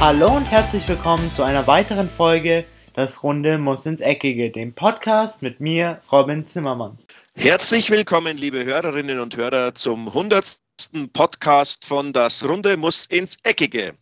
Hallo und herzlich willkommen zu einer weiteren Folge Das Runde muss ins Eckige, dem Podcast mit mir, Robin Zimmermann. Herzlich willkommen, liebe Hörerinnen und Hörer, zum 100. Podcast von Das Runde muss ins Eckige.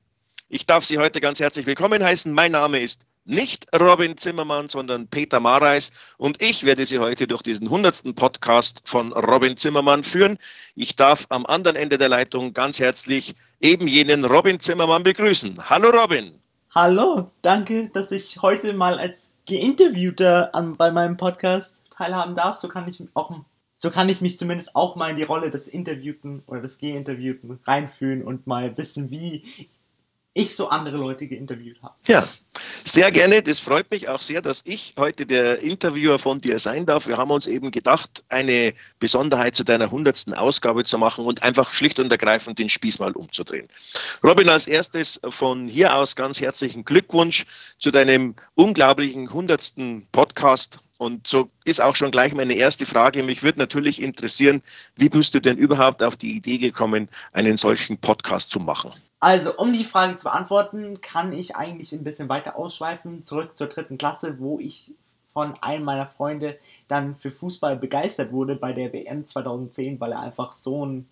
Ich darf Sie heute ganz herzlich willkommen heißen. Mein Name ist nicht Robin Zimmermann, sondern Peter Mareis. Und ich werde Sie heute durch diesen hundertsten Podcast von Robin Zimmermann führen. Ich darf am anderen Ende der Leitung ganz herzlich eben jenen Robin Zimmermann begrüßen. Hallo Robin. Hallo, danke, dass ich heute mal als Geinterviewter an, bei meinem Podcast teilhaben darf. So kann ich auch so kann ich mich zumindest auch mal in die Rolle des Interviewten oder des Geinterviewten reinfühlen und mal wissen, wie ich so andere Leute geinterviewt habe. Ja, sehr gerne. Das freut mich auch sehr, dass ich heute der Interviewer von dir sein darf. Wir haben uns eben gedacht, eine Besonderheit zu deiner hundertsten Ausgabe zu machen und einfach schlicht und ergreifend den Spieß mal umzudrehen. Robin, als erstes von hier aus ganz herzlichen Glückwunsch zu deinem unglaublichen hundertsten Podcast. Und so ist auch schon gleich meine erste Frage. Mich würde natürlich interessieren, wie bist du denn überhaupt auf die Idee gekommen, einen solchen Podcast zu machen? Also, um die Frage zu beantworten, kann ich eigentlich ein bisschen weiter ausschweifen, zurück zur dritten Klasse, wo ich von einem meiner Freunde dann für Fußball begeistert wurde bei der WM 2010, weil er einfach so ein,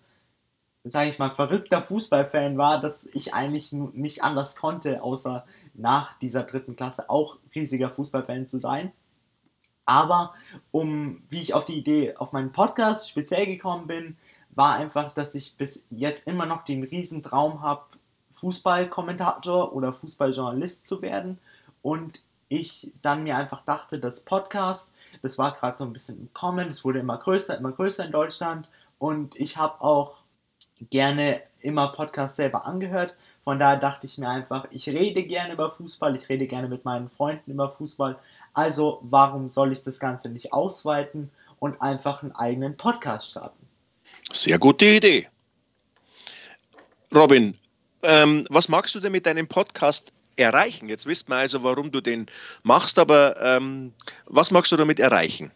sage ich mal, verrückter Fußballfan war, dass ich eigentlich nicht anders konnte, außer nach dieser dritten Klasse auch riesiger Fußballfan zu sein. Aber um, wie ich auf die Idee auf meinen Podcast speziell gekommen bin, war einfach, dass ich bis jetzt immer noch den riesen Traum habe, Fußballkommentator oder Fußballjournalist zu werden. Und ich dann mir einfach dachte, das Podcast, das war gerade so ein bisschen im Kommen, es wurde immer größer, immer größer in Deutschland. Und ich habe auch gerne immer Podcasts selber angehört. Von daher dachte ich mir einfach, ich rede gerne über Fußball, ich rede gerne mit meinen Freunden über Fußball. Also warum soll ich das Ganze nicht ausweiten und einfach einen eigenen Podcast starten? Sehr gute Idee. Robin, ähm, was magst du denn mit deinem Podcast erreichen? Jetzt wisst man also, warum du den machst, aber ähm, was magst du damit erreichen?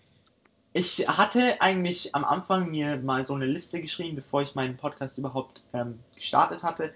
Ich hatte eigentlich am Anfang mir mal so eine Liste geschrieben, bevor ich meinen Podcast überhaupt ähm, gestartet hatte,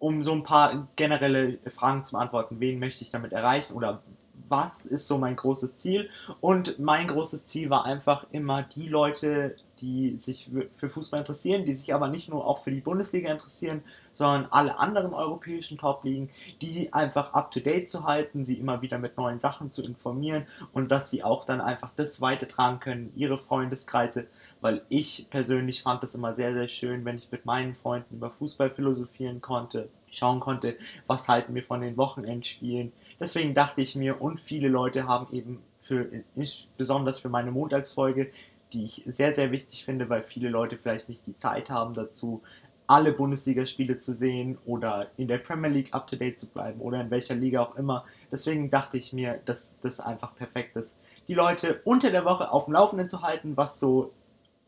um so ein paar generelle Fragen zu beantworten. Wen möchte ich damit erreichen oder was ist so mein großes Ziel? Und mein großes Ziel war einfach immer die Leute die sich für Fußball interessieren, die sich aber nicht nur auch für die Bundesliga interessieren, sondern alle anderen europäischen Top-Ligen, die einfach up-to-date zu halten, sie immer wieder mit neuen Sachen zu informieren und dass sie auch dann einfach das weitertragen können, ihre Freundeskreise, weil ich persönlich fand das immer sehr, sehr schön, wenn ich mit meinen Freunden über Fußball philosophieren konnte, schauen konnte, was halten wir von den Wochenendspielen. Deswegen dachte ich mir, und viele Leute haben eben für, ich, besonders für meine Montagsfolge, die ich sehr, sehr wichtig finde, weil viele Leute vielleicht nicht die Zeit haben dazu, alle Bundesligaspiele zu sehen oder in der Premier League up to date zu bleiben oder in welcher Liga auch immer. Deswegen dachte ich mir, dass das einfach perfekt ist, die Leute unter der Woche auf dem Laufenden zu halten, was so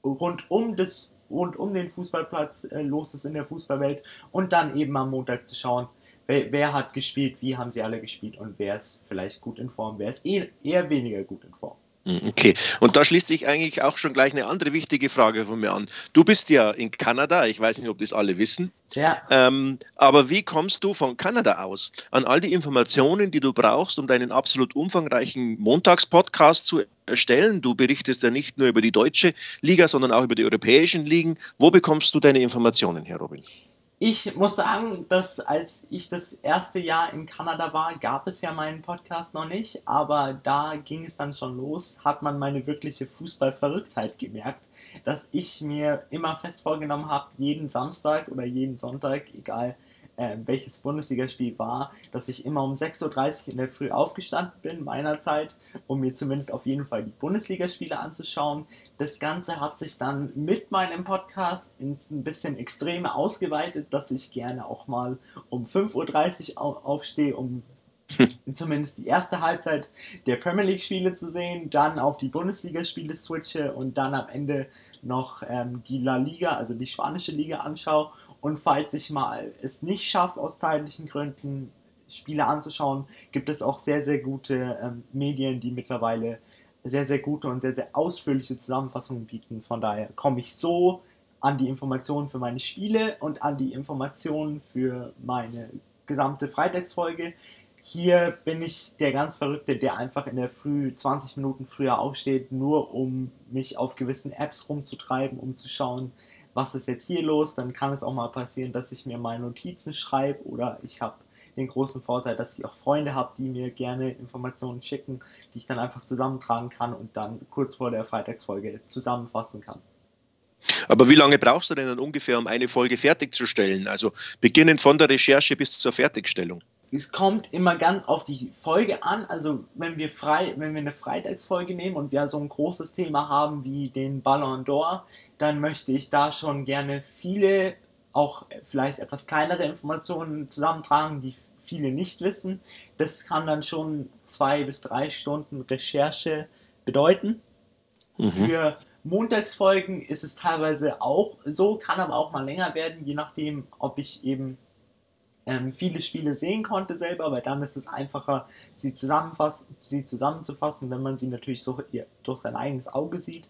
rund um das rund um den Fußballplatz äh, los ist in der Fußballwelt und dann eben am Montag zu schauen, wer, wer, hat gespielt, wie haben sie alle gespielt und wer ist vielleicht gut in Form, wer ist eh, eher weniger gut in Form. Hm, okay, und da schließt sich eigentlich auch schon gleich eine andere wichtige Frage von mir an. Du bist ja in Kanada, ich weiß nicht, ob das alle wissen. Ja. Ähm, aber wie kommst du von Kanada aus an all die Informationen, die du brauchst, um deinen absolut umfangreichen Montagspodcast zu erstellen? Du berichtest ja nicht nur über die deutsche Liga, sondern auch über die europäischen Ligen. Wo bekommst du deine Informationen her, Robin? Ich muss sagen, dass als ich das erste Jahr in Kanada war, gab es ja meinen Podcast noch nicht, aber da ging es dann schon los, hat man meine wirkliche Fußballverrücktheit gemerkt, dass ich mir immer fest vorgenommen habe, jeden Samstag oder jeden Sonntag, egal äh, welches Bundesligaspiel war, dass ich immer um 6.30 Uhr in der Früh aufgestanden bin, meinerzeit, um mir zumindest auf jeden Fall die Bundesligaspiele anzuschauen. Das Ganze hat sich dann mit meinem Podcast ins ein bisschen Extreme ausgeweitet, dass ich gerne auch mal um 5.30 Uhr aufstehe, um zumindest die erste Halbzeit der Premier League Spiele zu sehen, dann auf die Bundesliga Spiele switche und dann am Ende noch ähm, die La Liga, also die spanische Liga anschaue und falls ich mal es nicht schaffe, aus zeitlichen Gründen Spiele anzuschauen, gibt es auch sehr, sehr gute ähm, Medien, die mittlerweile sehr, sehr gute und sehr, sehr ausführliche Zusammenfassungen bieten. Von daher komme ich so an die Informationen für meine Spiele und an die Informationen für meine gesamte Freitagsfolge. Hier bin ich der ganz Verrückte, der einfach in der Früh 20 Minuten früher aufsteht, nur um mich auf gewissen Apps rumzutreiben, um zu schauen, was ist jetzt hier los. Dann kann es auch mal passieren, dass ich mir meine Notizen schreibe oder ich habe den großen Vorteil, dass ich auch Freunde habe, die mir gerne Informationen schicken, die ich dann einfach zusammentragen kann und dann kurz vor der Freitagsfolge zusammenfassen kann. Aber wie lange brauchst du denn dann ungefähr, um eine Folge fertigzustellen? Also beginnend von der Recherche bis zur Fertigstellung. Es kommt immer ganz auf die Folge an. Also wenn wir frei, wenn wir eine Freitagsfolge nehmen und wir so ein großes Thema haben wie den Ballon d'Or, dann möchte ich da schon gerne viele, auch vielleicht etwas kleinere Informationen zusammentragen, die viele nicht wissen. Das kann dann schon zwei bis drei Stunden Recherche bedeuten. Mhm. Für Montagsfolgen ist es teilweise auch so, kann aber auch mal länger werden, je nachdem, ob ich eben ähm, viele Spiele sehen konnte selber, weil dann ist es einfacher, sie, sie zusammenzufassen, wenn man sie natürlich so durch sein eigenes Auge sieht.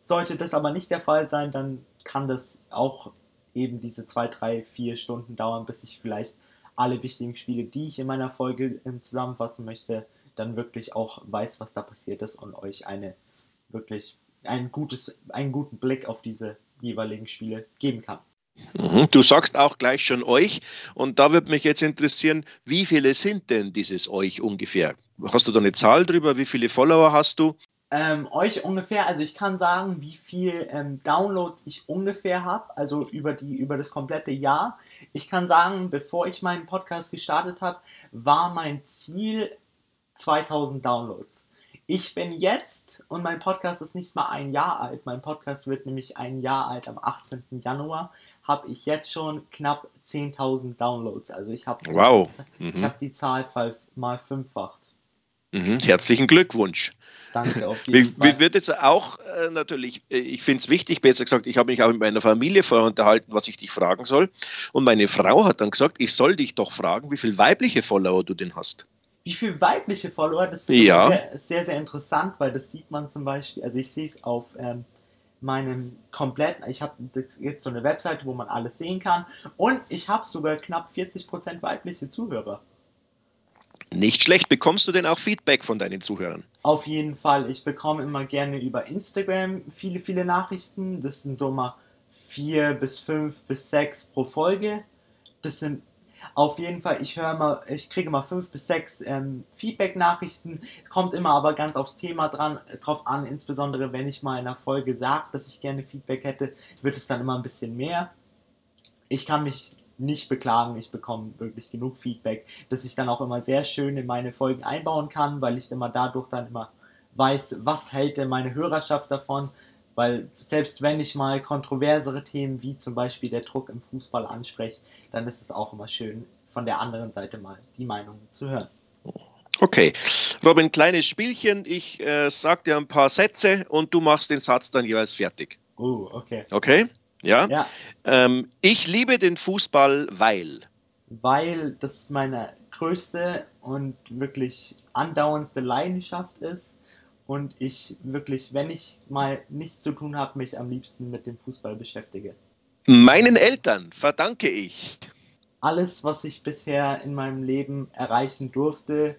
Sollte das aber nicht der Fall sein, dann kann das auch eben diese zwei, drei, vier Stunden dauern, bis ich vielleicht alle wichtigen Spiele, die ich in meiner Folge äh, zusammenfassen möchte, dann wirklich auch weiß, was da passiert ist und euch eine wirklich ein gutes, einen guten Blick auf diese jeweiligen Spiele geben kann. Mhm, du sagst auch gleich schon euch und da würde mich jetzt interessieren, wie viele sind denn dieses euch ungefähr? Hast du da eine Zahl drüber? Wie viele Follower hast du? Ähm, euch ungefähr, also ich kann sagen, wie viel ähm, Downloads ich ungefähr habe, also über, die, über das komplette Jahr. Ich kann sagen, bevor ich meinen Podcast gestartet habe, war mein Ziel 2000 Downloads. Ich bin jetzt, und mein Podcast ist nicht mal ein Jahr alt, mein Podcast wird nämlich ein Jahr alt am 18. Januar, habe ich jetzt schon knapp 10.000 Downloads. Also ich habe wow. mhm. hab die Zahl mal fünffacht. Mhm. Herzlichen Glückwunsch. Danke auf jeden Fall. Wird jetzt auch äh, natürlich, äh, ich finde es wichtig, besser gesagt, ich habe mich auch mit meiner Familie vorher unterhalten, was ich dich fragen soll. Und meine Frau hat dann gesagt, ich soll dich doch fragen, wie viele weibliche Follower du denn hast wie viele weibliche Follower, das ist ja. sehr, sehr, sehr, interessant, weil das sieht man zum Beispiel, also ich sehe es auf ähm, meinem kompletten, ich habe jetzt so eine Webseite, wo man alles sehen kann und ich habe sogar knapp 40% weibliche Zuhörer. Nicht schlecht. Bekommst du denn auch Feedback von deinen Zuhörern? Auf jeden Fall. Ich bekomme immer gerne über Instagram viele, viele Nachrichten. Das sind so mal vier bis fünf bis sechs pro Folge. Das sind auf jeden Fall, ich höre mal, ich kriege mal fünf bis sechs ähm, Feedback-Nachrichten, kommt immer aber ganz aufs Thema dran, drauf an, insbesondere wenn ich mal in einer Folge sage, dass ich gerne Feedback hätte, wird es dann immer ein bisschen mehr. Ich kann mich nicht beklagen, ich bekomme wirklich genug Feedback, dass ich dann auch immer sehr schön in meine Folgen einbauen kann, weil ich immer dadurch dann immer weiß, was hält denn meine Hörerschaft davon, weil selbst wenn ich mal kontroversere Themen wie zum Beispiel der Druck im Fußball anspreche, dann ist es auch immer schön, von der anderen Seite mal die Meinung zu hören. Okay, Robin, kleines Spielchen. Ich äh, sage dir ein paar Sätze und du machst den Satz dann jeweils fertig. Oh, okay. Okay, ja. ja. Ähm, ich liebe den Fußball, weil. Weil das meine größte und wirklich andauerndste Leidenschaft ist und ich wirklich, wenn ich mal nichts zu tun habe, mich am liebsten mit dem Fußball beschäftige. Meinen Eltern verdanke ich alles, was ich bisher in meinem Leben erreichen durfte.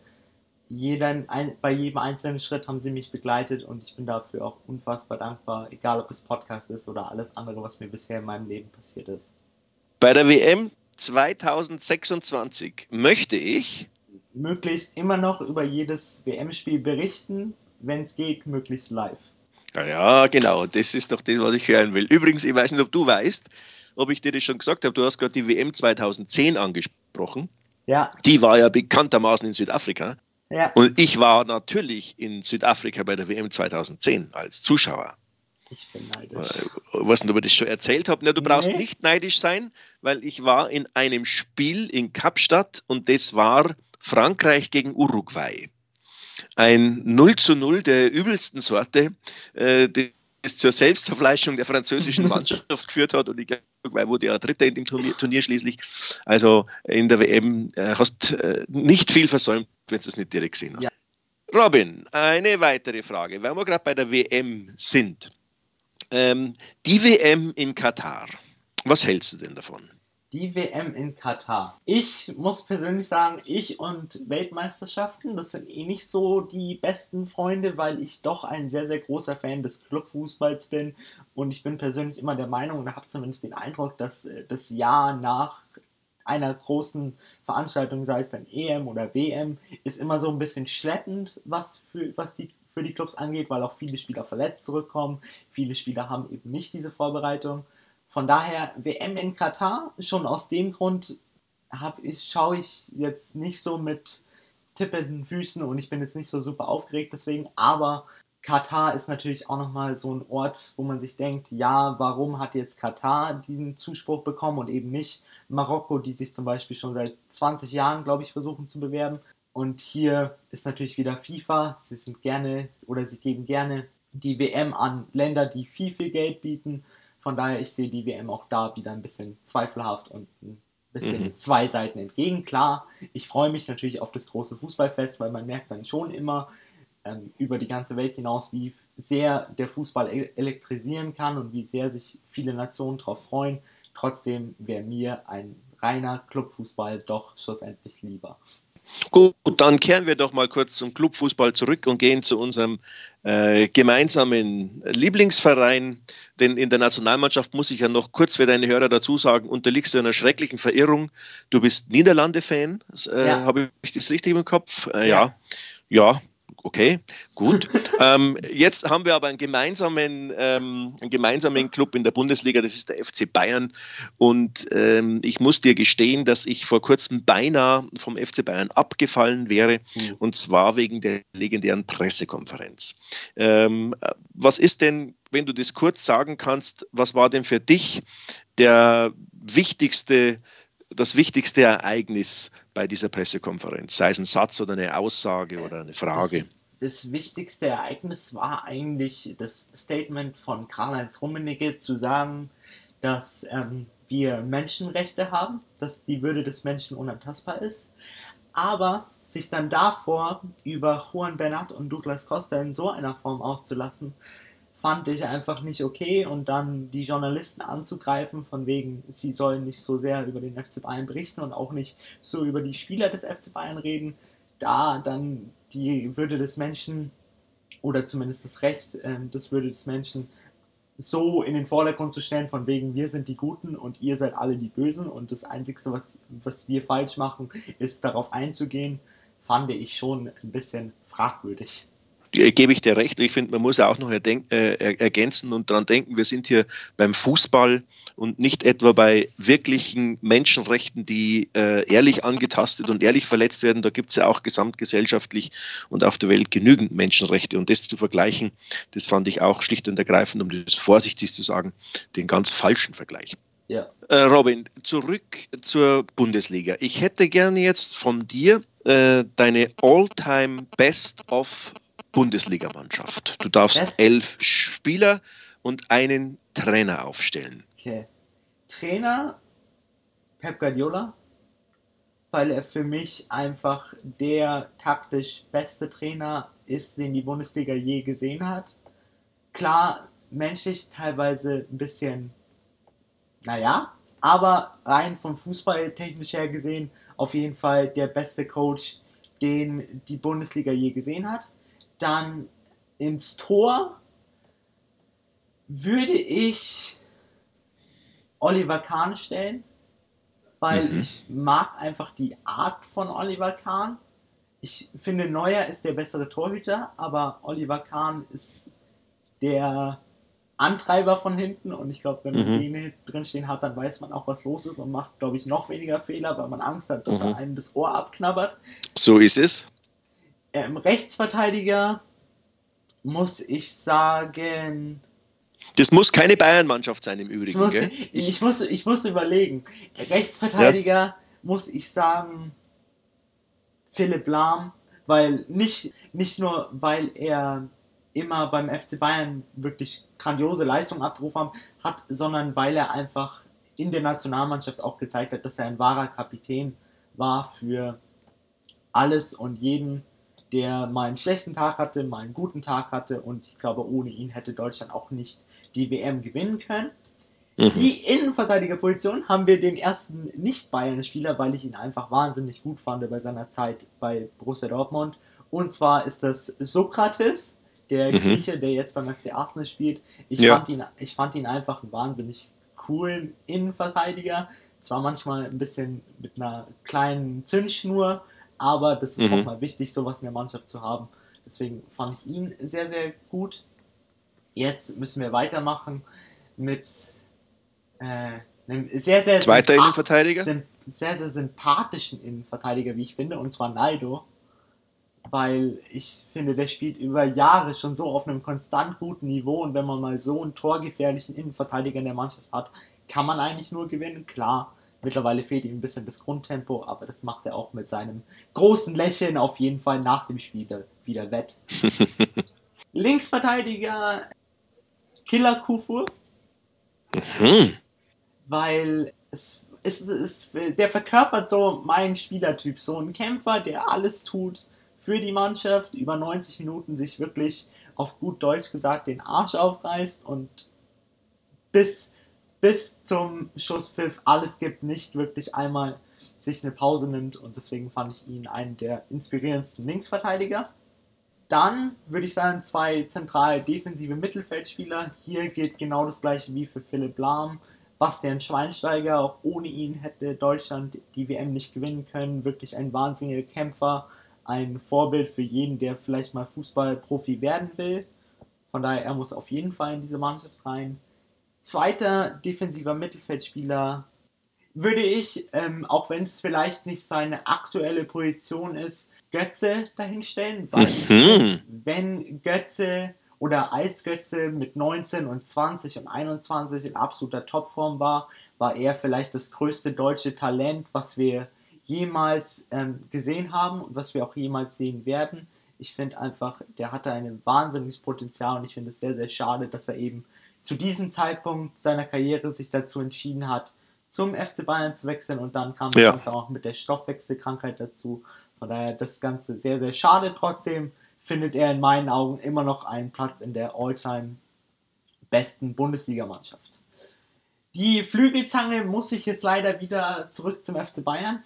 Jeden, ein, bei jedem einzelnen Schritt haben sie mich begleitet und ich bin dafür auch unfassbar dankbar, egal ob es Podcast ist oder alles andere, was mir bisher in meinem Leben passiert ist. Bei der WM 2026 möchte ich möglichst immer noch über jedes WM-Spiel berichten, wenn es geht, möglichst live. Ja, genau, das ist doch das, was ich hören will. Übrigens, ich weiß nicht, ob du weißt, ob ich dir das schon gesagt habe, du hast gerade die WM 2010 angesprochen. Ja. Die war ja bekanntermaßen in Südafrika. Ja. Und ich war natürlich in Südafrika bei der WM 2010 als Zuschauer. Ich bin neidisch. Äh, was ob ich das schon erzählt habe. du brauchst nee. nicht neidisch sein, weil ich war in einem Spiel in Kapstadt und das war Frankreich gegen Uruguay ein 0 zu 0 der übelsten Sorte, äh, das zur Selbstzerfleischung der französischen Mannschaft geführt hat. Und ich glaube, weil wurde ja Dritter in dem Turnier, Turnier, schließlich. Also in der WM äh, hast äh, nicht viel versäumt, wenn du es nicht direkt gesehen hast. Ja. Robin, eine weitere Frage, weil wir gerade bei der WM sind. Ähm, die WM in Katar, was hältst du denn davon? Die WM in Katar. Ich muss persönlich sagen, ich und Weltmeisterschaften, das sind eh nicht so die besten Freunde, weil ich doch ein sehr, sehr großer Fan des Clubfußballs bin. Und ich bin persönlich immer der Meinung und habe zumindest den Eindruck, dass äh, das Jahr nach einer großen Veranstaltung, sei es dann EM oder WM, ist immer so ein bisschen schleppend, was, für, was die, für die Clubs angeht, weil auch viele Spieler verletzt zurückkommen. Viele Spieler haben eben nicht diese Vorbereitung. Von daher WM in Katar, schon aus dem Grund ich, schaue ich jetzt nicht so mit tippenden Füßen und ich bin jetzt nicht so super aufgeregt deswegen, aber Katar ist natürlich auch nochmal so ein Ort, wo man sich denkt, ja, warum hat jetzt Katar diesen Zuspruch bekommen und eben nicht Marokko, die sich zum Beispiel schon seit 20 Jahren, glaube ich, versuchen zu bewerben. Und hier ist natürlich wieder FIFA. Sie sind gerne oder sie geben gerne die WM an Länder, die viel, viel Geld bieten. Von daher, ich sehe die WM auch da wieder ein bisschen zweifelhaft und ein bisschen mhm. zwei Seiten entgegen. Klar, ich freue mich natürlich auf das große Fußballfest, weil man merkt dann schon immer ähm, über die ganze Welt hinaus, wie sehr der Fußball elektrisieren kann und wie sehr sich viele Nationen darauf freuen. Trotzdem wäre mir ein reiner Clubfußball doch schlussendlich lieber. Gut, dann kehren wir doch mal kurz zum Clubfußball zurück und gehen zu unserem äh, gemeinsamen Lieblingsverein. Denn in der Nationalmannschaft muss ich ja noch kurz für deine Hörer dazu sagen, unterliegst du einer schrecklichen Verirrung. Du bist Niederlande-Fan, äh, ja. habe ich das richtig im Kopf? Äh, ja. ja. ja, Okay, gut. ähm, jetzt haben wir aber einen gemeinsamen, ähm, einen gemeinsamen Club in der Bundesliga, das ist der FC Bayern. Und ähm, ich muss dir gestehen, dass ich vor kurzem beinahe vom FC Bayern abgefallen wäre, mhm. und zwar wegen der legendären Pressekonferenz. Ähm, was ist denn, wenn du das kurz sagen kannst, was war denn für dich der wichtigste das wichtigste Ereignis bei dieser Pressekonferenz? Sei es ein Satz oder eine Aussage oder eine Frage? Das, das wichtigste Ereignis war eigentlich das Statement von Karl-Heinz Rummenigge zu sagen, dass ähm, wir Menschenrechte haben, dass die Würde des Menschen unantastbar ist, aber sich dann davor über Juan Bernat und Douglas Costa in so einer Form auszulassen, fand ich einfach nicht okay. Und dann die Journalisten anzugreifen, von wegen, sie sollen nicht so sehr über den FC Bayern berichten und auch nicht so über die Spieler des FC Bayern reden, da dann die Würde des Menschen oder zumindest das Recht äh, des Würde des Menschen so in den Vordergrund zu stellen, von wegen, wir sind die Guten und ihr seid alle die Bösen. Und das Einzige, was, was wir falsch machen, ist darauf einzugehen, fand ich schon ein bisschen fragwürdig gebe ich dir recht. Ich finde, man muss auch noch äh, ergänzen und daran denken, wir sind hier beim Fußball und nicht etwa bei wirklichen Menschenrechten, die äh, ehrlich angetastet und ehrlich verletzt werden. Da gibt es ja auch gesamtgesellschaftlich und auf der Welt genügend Menschenrechte. Und das zu vergleichen, das fand ich auch schlicht und ergreifend, um das vorsichtig zu sagen, den ganz falschen Vergleich. Ja. Äh, Robin, zurück zur Bundesliga. Ich hätte gerne jetzt von dir äh, deine All-Time Best of Bundesligamannschaft. Du darfst Was? elf Spieler und einen Trainer aufstellen. Okay. Trainer Pep Guardiola, weil er für mich einfach der taktisch beste Trainer ist, den die Bundesliga je gesehen hat. Klar, menschlich teilweise ein bisschen, naja, aber rein vom Fußball technisch her gesehen auf jeden Fall der beste Coach, den die Bundesliga je gesehen hat. Dann ins Tor würde ich Oliver Kahn stellen, weil mhm. ich mag einfach die Art von Oliver Kahn. Ich finde, Neuer ist der bessere Torhüter, aber Oliver Kahn ist der Antreiber von hinten und ich glaube, wenn man mhm. den drinstehen hat, dann weiß man auch, was los ist und macht, glaube ich, noch weniger Fehler, weil man Angst hat, dass mhm. er einem das Ohr abknabbert. So ist es. Ähm, Rechtsverteidiger muss ich sagen. Das muss keine Bayern-Mannschaft sein im Übrigen. Muss, ich, ich, muss, ich muss überlegen. Rechtsverteidiger ja. muss ich sagen Philipp Lahm, weil nicht, nicht nur, weil er immer beim FC Bayern wirklich grandiose Leistungen abgerufen hat, sondern weil er einfach in der Nationalmannschaft auch gezeigt hat, dass er ein wahrer Kapitän war für alles und jeden der mal einen schlechten Tag hatte, mal einen guten Tag hatte und ich glaube, ohne ihn hätte Deutschland auch nicht die WM gewinnen können. Mhm. Die Innenverteidigerposition haben wir den ersten Nicht-Bayern-Spieler, weil ich ihn einfach wahnsinnig gut fand bei seiner Zeit bei Borussia Dortmund. Und zwar ist das Sokrates, der mhm. Grieche, der jetzt beim FC Arsenal spielt. Ich, ja. fand ihn, ich fand ihn einfach einen wahnsinnig coolen Innenverteidiger. Zwar manchmal ein bisschen mit einer kleinen Zündschnur, aber das ist mhm. auch mal wichtig, sowas in der Mannschaft zu haben. Deswegen fand ich ihn sehr, sehr gut. Jetzt müssen wir weitermachen mit äh, einem sehr, sehr, Zweiter Innenverteidiger? sehr, sehr sympathischen Innenverteidiger, wie ich finde, und zwar Naldo. Weil ich finde, der spielt über Jahre schon so auf einem konstant guten Niveau und wenn man mal so einen torgefährlichen Innenverteidiger in der Mannschaft hat, kann man eigentlich nur gewinnen. Klar, mittlerweile fehlt ihm ein bisschen das Grundtempo, aber das macht er auch mit seinem großen Lächeln auf jeden Fall nach dem Spiel wieder wett. Linksverteidiger Killer Kufur. Mhm weil es, es, es, der verkörpert so meinen Spielertyp, so ein Kämpfer, der alles tut für die Mannschaft, über 90 Minuten sich wirklich auf gut Deutsch gesagt den Arsch aufreißt und bis, bis zum Schusspfiff alles gibt, nicht wirklich einmal sich eine Pause nimmt und deswegen fand ich ihn einen der inspirierendsten Linksverteidiger. Dann würde ich sagen, zwei zentral defensive Mittelfeldspieler. Hier geht genau das gleiche wie für Philipp Lahm. Bastian Schweinsteiger, auch ohne ihn hätte Deutschland die WM nicht gewinnen können. Wirklich ein wahnsinniger Kämpfer, ein Vorbild für jeden, der vielleicht mal Fußballprofi werden will. Von daher, er muss auf jeden Fall in diese Mannschaft rein. Zweiter defensiver Mittelfeldspieler würde ich, ähm, auch wenn es vielleicht nicht seine aktuelle Position ist, Götze dahinstellen, weil mhm. wenn Götze oder als Götze mit 19 und 20 und 21 in absoluter Topform war, war er vielleicht das größte deutsche Talent, was wir jemals ähm, gesehen haben und was wir auch jemals sehen werden. Ich finde einfach, der hatte ein wahnsinniges Potenzial und ich finde es sehr, sehr schade, dass er eben zu diesem Zeitpunkt seiner Karriere sich dazu entschieden hat, zum FC Bayern zu wechseln und dann kam ja. das auch mit der Stoffwechselkrankheit dazu. Von daher das Ganze sehr, sehr schade. Trotzdem findet er in meinen Augen immer noch einen Platz in der All-Time besten Bundesligamannschaft. Die Flügelzange muss ich jetzt leider wieder zurück zum FC Bayern,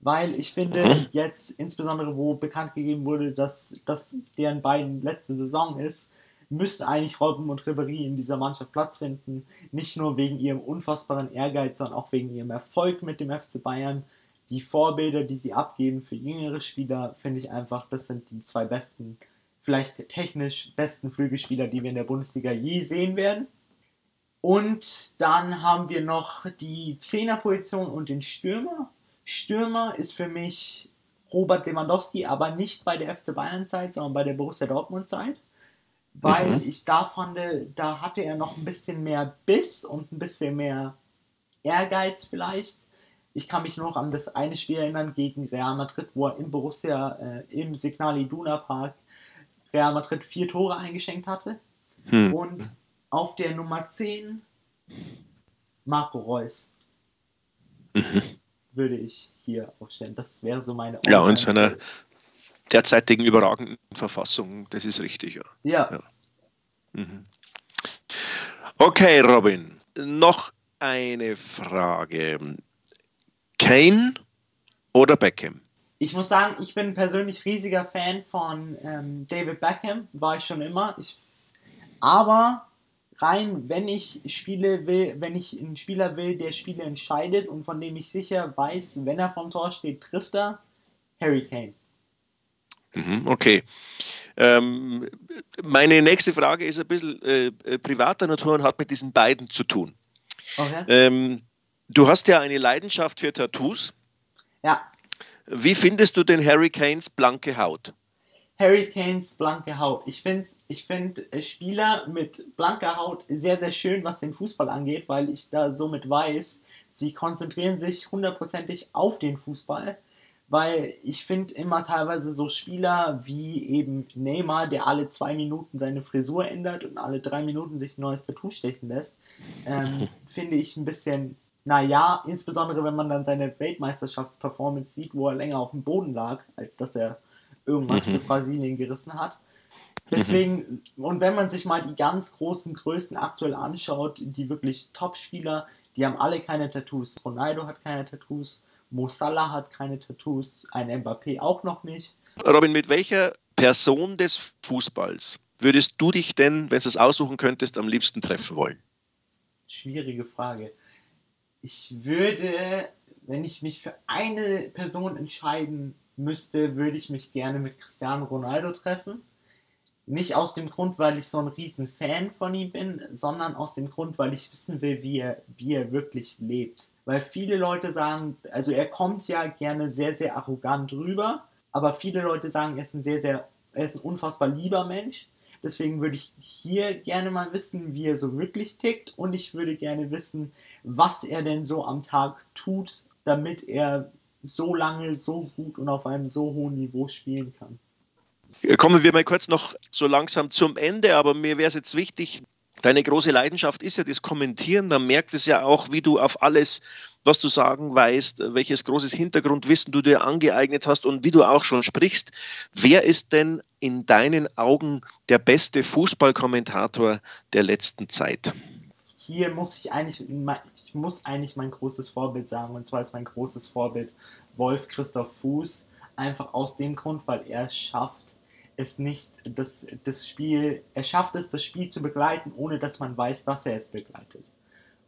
weil ich finde, mhm. jetzt insbesondere wo bekannt gegeben wurde, dass das deren beiden letzte Saison ist, müsste eigentlich Robben und Ribéry in dieser Mannschaft Platz finden. Nicht nur wegen ihrem unfassbaren Ehrgeiz, sondern auch wegen ihrem Erfolg mit dem FC Bayern die Vorbilder, die sie abgeben für jüngere Spieler, finde ich einfach, das sind die zwei besten, vielleicht technisch besten Flügelspieler, die wir in der Bundesliga je sehen werden. Und dann haben wir noch die Zehnerposition und den Stürmer. Stürmer ist für mich Robert Lewandowski, aber nicht bei der FC Bayern-Zeit, sondern bei der Borussia Dortmund-Zeit. Weil mhm. ich da fand, da hatte er noch ein bisschen mehr Biss und ein bisschen mehr Ehrgeiz vielleicht ich kann mich noch an das eine Spiel erinnern gegen Real Madrid, wo er im Borussia äh, im Signal Iduna Park Real Madrid vier Tore eingeschenkt hatte. Hm. Und auf der Nummer 10 Marco Reus. Mhm. Würde ich hier aufstellen. Das wäre so meine Ja, und seiner derzeitigen überragenden Verfassung, das ist richtig, ja. Ja. ja. Mhm. Okay, Robin, noch eine Frage. Kane oder Beckham? Ich muss sagen, ich bin persönlich riesiger Fan von ähm, David Beckham, war ich schon immer. Ich, aber rein, wenn ich Spiele will, wenn ich einen Spieler will, der Spiele entscheidet und von dem ich sicher weiß, wenn er vom Tor steht, trifft er, Harry Kane. Mhm, okay. Ähm, meine nächste Frage ist ein bisschen äh, äh privater Natur und hat mit diesen beiden zu tun. Okay. Ähm, Du hast ja eine Leidenschaft für Tattoos. Ja. Wie findest du den Harry Kanes blanke Haut? Harry Kanes blanke Haut. Ich finde ich find Spieler mit blanker Haut sehr, sehr schön, was den Fußball angeht, weil ich da somit weiß, sie konzentrieren sich hundertprozentig auf den Fußball. Weil ich finde immer teilweise so Spieler wie eben Neymar, der alle zwei Minuten seine Frisur ändert und alle drei Minuten sich ein neues Tattoo stechen lässt, ähm, finde ich ein bisschen naja, insbesondere wenn man dann seine Weltmeisterschaftsperformance sieht, wo er länger auf dem Boden lag, als dass er irgendwas mhm. für Brasilien gerissen hat. Deswegen, mhm. und wenn man sich mal die ganz großen Größen aktuell anschaut, die wirklich Top-Spieler, die haben alle keine Tattoos. Ronaldo hat keine Tattoos, Mo Salah hat keine Tattoos, ein Mbappé auch noch nicht. Robin, mit welcher Person des Fußballs würdest du dich denn, wenn du es aussuchen könntest, am liebsten treffen wollen? Schwierige Frage. Ich würde, wenn ich mich für eine Person entscheiden müsste, würde ich mich gerne mit Cristiano Ronaldo treffen. Nicht aus dem Grund, weil ich so ein riesen Fan von ihm bin, sondern aus dem Grund, weil ich wissen will, wie er, wie er wirklich lebt. Weil viele Leute sagen, also er kommt ja gerne sehr, sehr arrogant rüber, aber viele Leute sagen, er ist ein sehr, sehr, er ist ein unfassbar lieber Mensch. Deswegen würde ich hier gerne mal wissen, wie er so wirklich tickt und ich würde gerne wissen, was er denn so am Tag tut, damit er so lange, so gut und auf einem so hohen Niveau spielen kann. Kommen wir mal kurz noch so langsam zum Ende, aber mir wäre es jetzt wichtig, deine große Leidenschaft ist ja das Kommentieren. Man merkt es ja auch, wie du auf alles, was du sagen weißt, welches großes Hintergrundwissen du dir angeeignet hast und wie du auch schon sprichst. Wer ist denn in deinen Augen der beste Fußballkommentator der letzten Zeit? Hier muss ich eigentlich, ich muss eigentlich mein großes Vorbild sagen, und zwar ist mein großes Vorbild Wolf Christoph Fuß, einfach aus dem Grund, weil er es schafft, es nicht das, das Spiel, er schafft es, das Spiel zu begleiten, ohne dass man weiß, dass er es begleitet.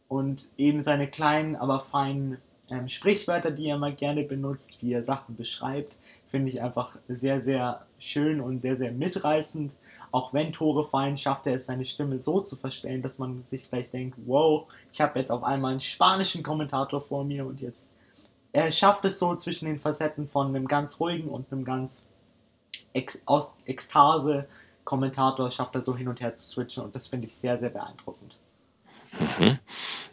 Und eben seine kleinen, aber feinen ähm, Sprichwörter, die er mal gerne benutzt, wie er Sachen beschreibt, finde ich einfach sehr, sehr schön und sehr, sehr mitreißend. Auch wenn Tore fallen, schafft er es, seine Stimme so zu verstellen, dass man sich gleich denkt, wow, ich habe jetzt auf einmal einen spanischen Kommentator vor mir und jetzt. Er schafft es so zwischen den Facetten von einem ganz ruhigen und einem ganz Ex aus Ekstase Kommentator schafft er so hin und her zu switchen und das finde ich sehr, sehr beeindruckend. Mhm.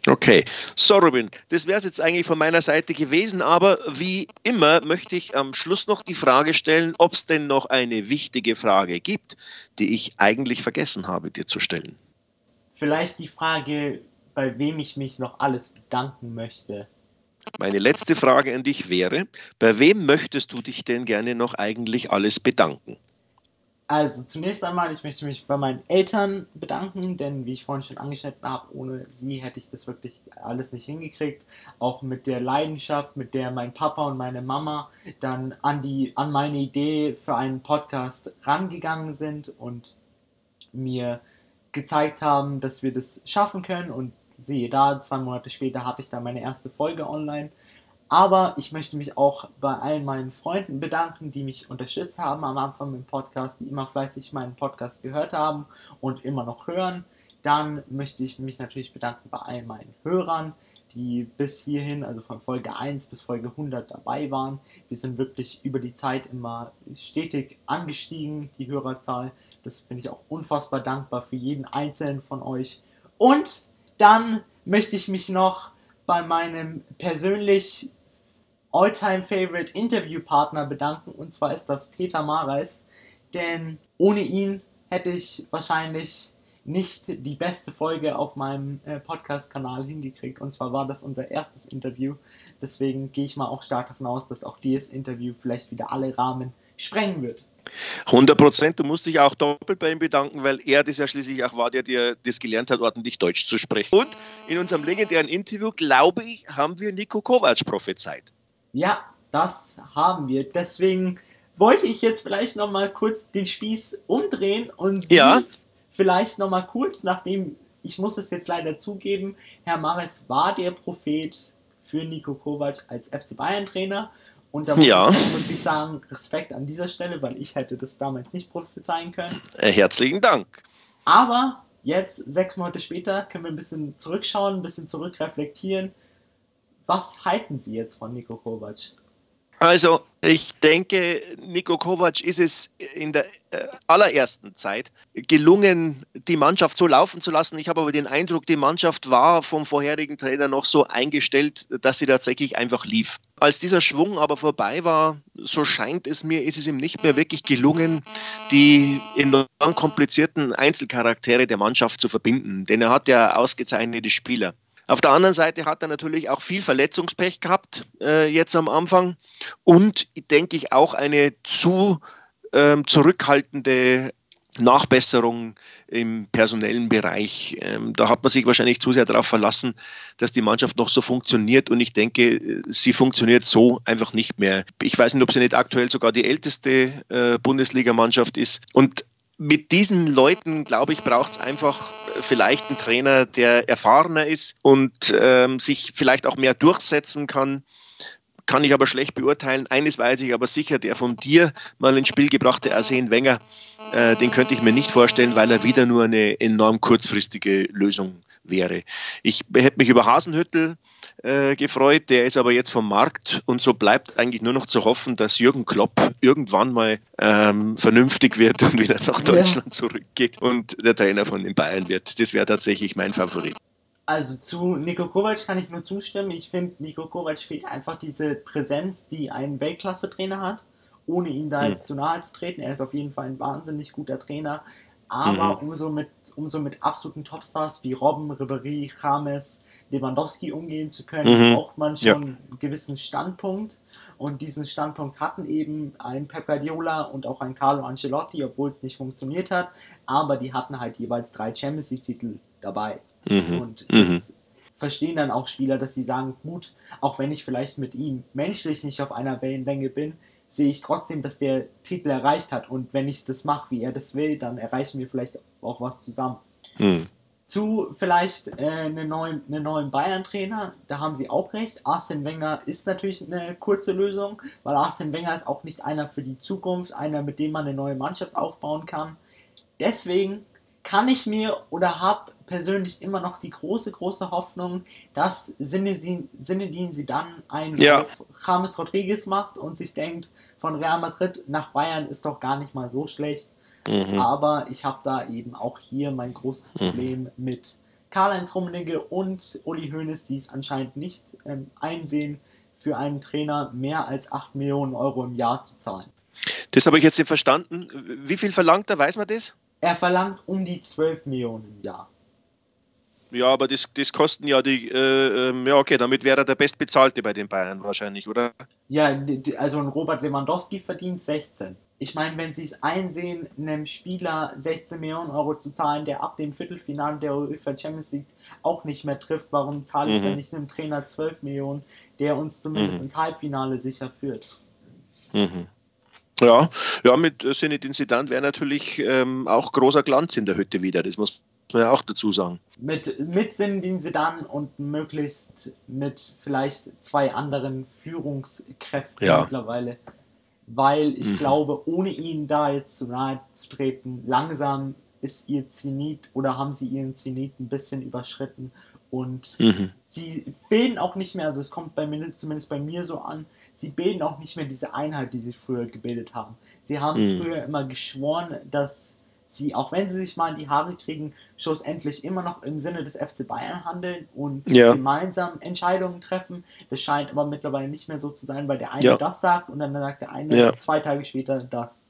Okay, so Robin, das wäre es jetzt eigentlich von meiner Seite gewesen, aber wie immer möchte ich am Schluss noch die Frage stellen, ob es denn noch eine wichtige Frage gibt, die ich eigentlich vergessen habe, dir zu stellen. Vielleicht die Frage, bei wem ich mich noch alles bedanken möchte. Meine letzte Frage an dich wäre, bei wem möchtest du dich denn gerne noch eigentlich alles bedanken? Also zunächst einmal, ich möchte mich bei meinen Eltern bedanken, denn wie ich vorhin schon angeschnitten habe, ohne sie hätte ich das wirklich alles nicht hingekriegt. Auch mit der Leidenschaft, mit der mein Papa und meine Mama dann an die an meine Idee für einen Podcast rangegangen sind und mir gezeigt haben, dass wir das schaffen können und siehe da, zwei Monate später hatte ich dann meine erste Folge online. Aber ich möchte mich auch bei allen meinen Freunden bedanken, die mich unterstützt haben am Anfang im Podcast, die immer fleißig meinen Podcast gehört haben und immer noch hören. Dann möchte ich mich natürlich bedanken bei allen meinen Hörern, die bis hierhin, also von Folge 1 bis Folge 100 dabei waren. Wir sind wirklich über die Zeit immer stetig angestiegen, die Hörerzahl. Das bin ich auch unfassbar dankbar für jeden einzelnen von euch. Und dann möchte ich mich noch bei meinem persönlich Alltime favorite Interviewpartner bedanken und zwar ist das Peter Mareis, denn ohne ihn hätte ich wahrscheinlich nicht die beste Folge auf meinem äh, Podcast-Kanal hingekriegt. Und zwar war das unser erstes Interview. Deswegen gehe ich mal auch stark davon aus, dass auch dieses Interview vielleicht wieder alle Rahmen sprengen wird. 100 Prozent. Du musst dich auch doppelt bei ihm bedanken, weil er das ja schließlich auch war, der dir das gelernt hat, ordentlich Deutsch zu sprechen. Und in unserem legendären Interview, glaube ich, haben wir Nico Kovac prophezeit. Ja, das haben wir. Deswegen wollte ich jetzt vielleicht noch mal kurz den Spieß umdrehen und Sie ja. vielleicht noch mal kurz, nachdem ich muss es jetzt leider zugeben, Herr Mares war der Prophet für Nico Kovac als FC Bayern Trainer und da muss ja. ich wirklich sagen, Respekt an dieser Stelle, weil ich hätte das damals nicht prophezeien können. Äh, herzlichen Dank. Aber jetzt, sechs Monate später, können wir ein bisschen zurückschauen, ein bisschen zurückreflektieren. Was halten Sie jetzt von Nico Kovac? Also, ich denke, Niko Kovac ist es in der äh, allerersten Zeit gelungen, die Mannschaft so laufen zu lassen. Ich habe aber den Eindruck, die Mannschaft war vom vorherigen Trainer noch so eingestellt, dass sie tatsächlich einfach lief. Als dieser Schwung aber vorbei war, so scheint es mir, ist es ihm nicht mehr wirklich gelungen, die enorm komplizierten Einzelcharaktere der Mannschaft zu verbinden. Denn er hat ja ausgezeichnete Spieler. Auf der anderen Seite hat er natürlich auch viel Verletzungspech gehabt äh, jetzt am Anfang und denke ich auch eine zu ähm, zurückhaltende Nachbesserung im personellen Bereich. Ähm, da hat man sich wahrscheinlich zu sehr darauf verlassen, dass die Mannschaft noch so funktioniert und ich denke, sie funktioniert so einfach nicht mehr. Ich weiß nicht, ob sie nicht aktuell sogar die älteste äh, Bundesligamannschaft ist. Und mit diesen Leuten, glaube ich, braucht es einfach vielleicht einen Trainer, der erfahrener ist und ähm, sich vielleicht auch mehr durchsetzen kann kann ich aber schlecht beurteilen. Eines weiß ich aber sicher, der von dir mal ins Spiel gebrachte Arsene Wenger, äh, den könnte ich mir nicht vorstellen, weil er wieder nur eine enorm kurzfristige Lösung wäre. Ich hätte mich über Hasenhüttel äh, gefreut, der ist aber jetzt vom Markt und so bleibt eigentlich nur noch zu hoffen, dass Jürgen Klopp irgendwann mal ähm, vernünftig wird und wieder nach Deutschland ja. zurückgeht und der Trainer von den Bayern wird. Das wäre tatsächlich mein Favorit. Also zu Nico Kovac kann ich nur zustimmen. Ich finde, Nico Kovac fehlt einfach diese Präsenz, die ein Weltklasse-Trainer hat, ohne ihn da mhm. jetzt zu nahe zu treten. Er ist auf jeden Fall ein wahnsinnig guter Trainer. Aber mhm. umso, mit, umso mit absoluten Topstars wie Robben, Ribéry, James, Lewandowski umgehen zu können, mhm. braucht man schon ja. einen gewissen Standpunkt. Und diesen Standpunkt hatten eben ein Pep Guardiola und auch ein Carlo Ancelotti, obwohl es nicht funktioniert hat. Aber die hatten halt jeweils drei Champions League-Titel dabei. Mhm. Und das mhm. verstehen dann auch Spieler, dass sie sagen, gut, auch wenn ich vielleicht mit ihm menschlich nicht auf einer Wellenlänge bin, sehe ich trotzdem, dass der Titel erreicht hat. Und wenn ich das mache, wie er das will, dann erreichen wir vielleicht auch was zusammen. Mhm. Zu vielleicht äh, einen neuen, einen neuen Bayern-Trainer, da haben sie auch recht. Arsene Wenger ist natürlich eine kurze Lösung, weil Arsene Wenger ist auch nicht einer für die Zukunft, einer, mit dem man eine neue Mannschaft aufbauen kann. Deswegen kann ich mir oder habe persönlich immer noch die große, große Hoffnung, dass Sinedin sie dann ein ja. auf James Rodriguez macht und sich denkt, von Real Madrid nach Bayern ist doch gar nicht mal so schlecht. Mhm. Aber ich habe da eben auch hier mein großes mhm. Problem mhm. mit Karl-Heinz Rummenigge und Uli Hoeneß, die es anscheinend nicht ähm, einsehen, für einen Trainer mehr als 8 Millionen Euro im Jahr zu zahlen. Das habe ich jetzt nicht verstanden. Wie viel verlangt er, weiß man das? Er verlangt um die 12 Millionen im Jahr. Ja, aber das, das kosten ja die, äh, ähm, ja okay, damit wäre er der Bestbezahlte bei den Bayern wahrscheinlich, oder? Ja, also ein Robert Lewandowski verdient 16. Ich meine, wenn sie es einsehen, einem Spieler 16 Millionen Euro zu zahlen, der ab dem Viertelfinale der UEFA Champions League auch nicht mehr trifft, warum zahle ich mhm. dann nicht einem Trainer 12 Millionen, der uns zumindest mhm. ins Halbfinale sicher führt? Mhm. Ja, ja, mit Zinedine Zidane wäre natürlich ähm, auch großer Glanz in der Hütte wieder. Das muss man ja auch dazu sagen. Mit, mit Zinedine Zidane und möglichst mit vielleicht zwei anderen Führungskräften ja. mittlerweile. Weil ich mhm. glaube, ohne ihn da jetzt zu nahe zu treten, langsam ist ihr Zenit oder haben sie ihren Zenit ein bisschen überschritten und mhm. sie bilden auch nicht mehr, also es kommt bei mir, zumindest bei mir so an, sie bilden auch nicht mehr diese Einheit, die sie früher gebildet haben. Sie haben mhm. früher immer geschworen, dass sie, auch wenn sie sich mal in die Haare kriegen, schlussendlich immer noch im Sinne des FC Bayern handeln und ja. gemeinsam Entscheidungen treffen. Das scheint aber mittlerweile nicht mehr so zu sein, weil der eine ja. das sagt und dann sagt der eine ja. zwei Tage später das.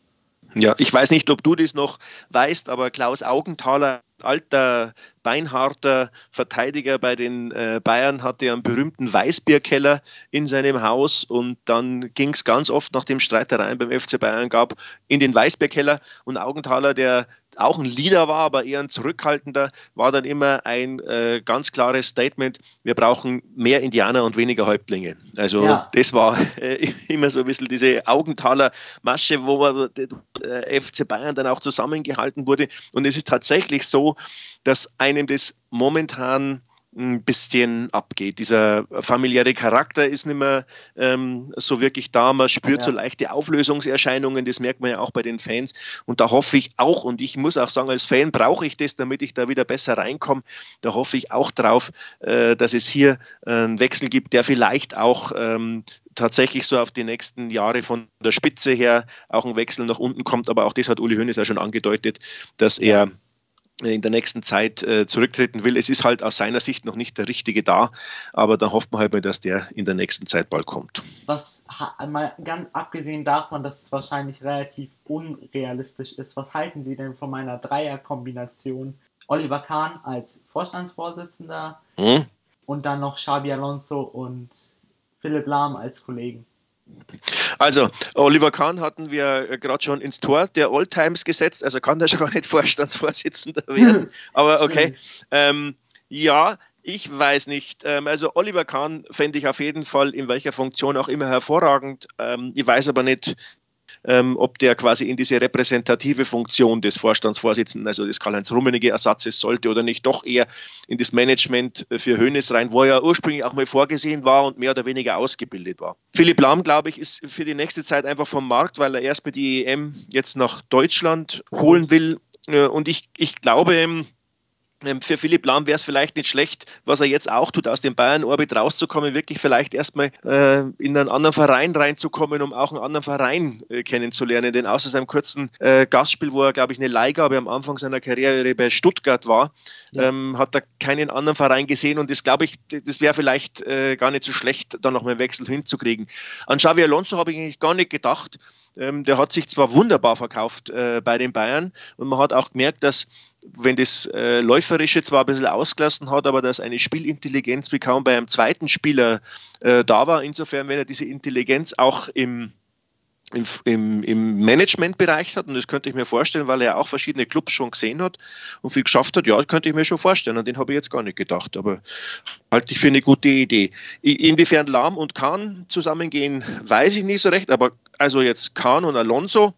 Ja, ich weiß nicht, ob du das noch weißt, aber Klaus Augenthaler, alter beinharter Verteidiger bei den äh, Bayern hatte einen berühmten Weißbierkeller in seinem Haus und dann ging es ganz oft, nachdem Streitereien beim FC Bayern gab, in den Weißbierkeller und Augenthaler, der auch ein Leader war, aber eher ein zurückhaltender, war dann immer ein äh, ganz klares Statement, wir brauchen mehr Indianer und weniger Häuptlinge. Also ja. das war äh, immer so ein bisschen diese Augenthaler Masche, wo man, der äh, FC Bayern dann auch zusammengehalten wurde und es ist tatsächlich so, dass einem das momentan ein bisschen abgeht. Dieser familiäre Charakter ist nicht mehr ähm, so wirklich da. Man spürt ja. so leichte Auflösungserscheinungen, das merkt man ja auch bei den Fans. Und da hoffe ich auch, und ich muss auch sagen, als Fan brauche ich das, damit ich da wieder besser reinkomme. Da hoffe ich auch drauf, äh, dass es hier einen Wechsel gibt, der vielleicht auch ähm, tatsächlich so auf die nächsten Jahre von der Spitze her auch ein Wechsel nach unten kommt. Aber auch das hat Uli Hoeneß ja schon angedeutet, dass er in der nächsten Zeit äh, zurücktreten will. Es ist halt aus seiner Sicht noch nicht der Richtige da, aber da hofft man halt mal, dass der in der nächsten Zeit bald kommt. Was mal ganz abgesehen davon, dass es wahrscheinlich relativ unrealistisch ist, was halten Sie denn von meiner Dreierkombination? Oliver Kahn als Vorstandsvorsitzender hm? und dann noch Xabi Alonso und Philipp Lahm als Kollegen. Also, Oliver Kahn hatten wir äh, gerade schon ins Tor der Oldtimes gesetzt, also kann der schon gar nicht Vorstandsvorsitzender werden. Aber okay. Ähm, ja, ich weiß nicht. Ähm, also Oliver Kahn fände ich auf jeden Fall in welcher Funktion auch immer hervorragend. Ähm, ich weiß aber nicht, ähm, ob der quasi in diese repräsentative Funktion des Vorstandsvorsitzenden, also des Karl-Heinz Rummenigge Ersatzes sollte oder nicht, doch eher in das Management für Hönes rein, wo er ja ursprünglich auch mal vorgesehen war und mehr oder weniger ausgebildet war. Philipp Lahm, glaube ich, ist für die nächste Zeit einfach vom Markt, weil er erst mit die EM jetzt nach Deutschland holen will. Äh, und ich, ich glaube, ähm, für Philipp Lahm wäre es vielleicht nicht schlecht, was er jetzt auch tut, aus dem Bayern-Orbit rauszukommen, wirklich vielleicht erstmal äh, in einen anderen Verein reinzukommen, um auch einen anderen Verein äh, kennenzulernen. Denn außer seinem kurzen äh, Gastspiel, wo er, glaube ich, eine Leihgabe am Anfang seiner Karriere bei Stuttgart war, ja. ähm, hat er keinen anderen Verein gesehen und das, glaube ich, das wäre vielleicht äh, gar nicht so schlecht, da nochmal einen Wechsel hinzukriegen. An Xavi Alonso habe ich eigentlich gar nicht gedacht. Ähm, der hat sich zwar wunderbar verkauft äh, bei den Bayern und man hat auch gemerkt, dass wenn das äh, Läuferische zwar ein bisschen ausgelassen hat, aber dass eine Spielintelligenz wie kaum bei einem zweiten Spieler äh, da war. Insofern, wenn er diese Intelligenz auch im, im, im, im Managementbereich hat, und das könnte ich mir vorstellen, weil er auch verschiedene Clubs schon gesehen hat und viel geschafft hat, ja, das könnte ich mir schon vorstellen. Und den habe ich jetzt gar nicht gedacht, aber halte ich für eine gute Idee. Inwiefern Lahm und Kahn zusammengehen, weiß ich nicht so recht, aber also jetzt Kahn und Alonso,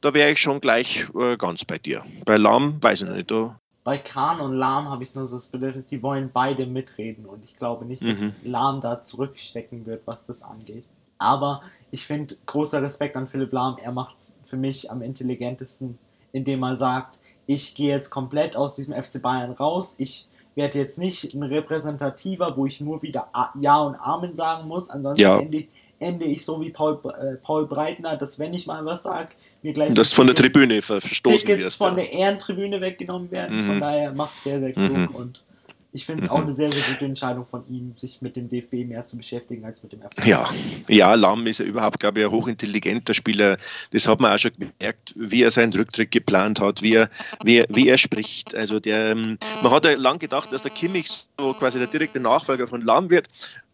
da wäre ich schon gleich äh, ganz bei dir. Bei Lahm weiß ich nicht. Da. Bei Kahn und Lahm habe ich nur so das Bedürfnis, sie wollen beide mitreden und ich glaube nicht, dass mhm. Lahm da zurückstecken wird, was das angeht. Aber ich finde großer Respekt an Philipp Lahm. Er macht es für mich am intelligentesten, indem er sagt, ich gehe jetzt komplett aus diesem FC Bayern raus. Ich werde jetzt nicht ein Repräsentativer, wo ich nur wieder Ja und Amen sagen muss. Ansonsten ja. ende, ende ich so wie Paul, äh, Paul Breitner, dass wenn ich mal was sage, mir gleich. Das von der Tribüne verstoßen Tickets wirst. von der Ehrentribüne weggenommen werden. Mhm. Von daher macht sehr, sehr klug mhm. und ich finde es mhm. auch eine sehr, sehr gute Entscheidung von ihm, sich mit dem DFB mehr zu beschäftigen als mit dem FCB. Ja, ja, Lamm ist ja überhaupt, glaube ich, ein hochintelligenter Spieler. Das hat man auch schon gemerkt, wie er seinen Rücktritt geplant hat, wie er, wie er, wie er spricht. Also der, ähm, man hat ja lang gedacht, dass der Kimmich so quasi der direkte Nachfolger von Lamm wird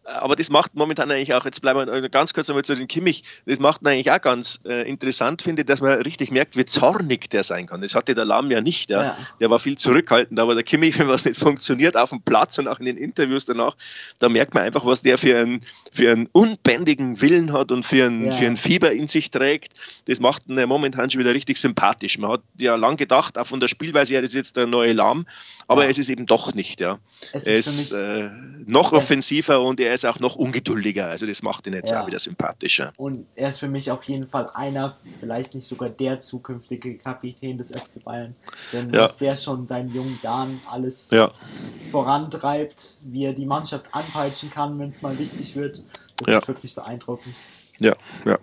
aber das macht momentan eigentlich auch, jetzt bleiben wir ganz kurz einmal zu den Kimmich, das macht man eigentlich auch ganz äh, interessant, finde ich, dass man richtig merkt, wie zornig der sein kann. Das hatte der Lahm ja nicht. Ja. ja. Der war viel zurückhaltend, aber der Kimmich, wenn was nicht funktioniert, auf dem Platz und auch in den Interviews danach, da merkt man einfach, was der für einen, für einen unbändigen Willen hat und für ein, ja. für ein Fieber in sich trägt. Das macht ihn momentan schon wieder richtig sympathisch. Man hat ja lang gedacht, auch von der Spielweise her, das ist jetzt der neue Lahm, aber ja. es ist eben doch nicht. Ja. Es er ist, ist äh, noch offensiver und er ist auch noch ungeduldiger. Also das macht ihn jetzt ja. auch wieder sympathischer. Und er ist für mich auf jeden Fall einer, vielleicht nicht sogar der zukünftige Kapitän des FC Bayern. Denn ja. was der schon in seinen jungen Jahren alles ja. vorantreibt, wie er die Mannschaft anpeitschen kann, wenn es mal wichtig wird, das ist wirklich beeindruckend. Ja, ja.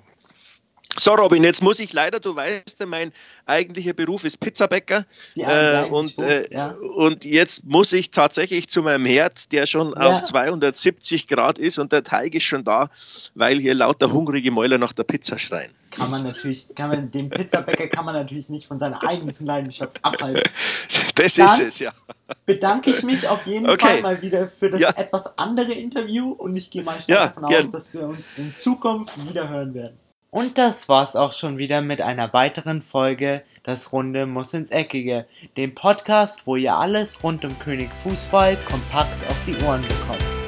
So, Robin, jetzt muss ich leider, du weißt ja, mein eigentlicher Beruf ist Pizzabäcker. Äh, und, äh, ja. und jetzt muss ich tatsächlich zu meinem Herd, der schon ja. auf 270 Grad ist und der Teig ist schon da, weil hier lauter hungrige Mäuler nach der Pizza schreien. Kann man natürlich, kann man, den Pizzabäcker kann man natürlich nicht von seiner eigenen Leidenschaft abhalten. Das Dann ist es, ja. Bedanke ich mich auf jeden okay. Fall mal wieder für das ja. etwas andere Interview und ich gehe mal stark davon aus, dass wir uns in Zukunft wieder hören werden. Und das war's auch schon wieder mit einer weiteren Folge Das Runde muss ins Eckige, dem Podcast, wo ihr alles rund um König Fußball kompakt auf die Ohren bekommt.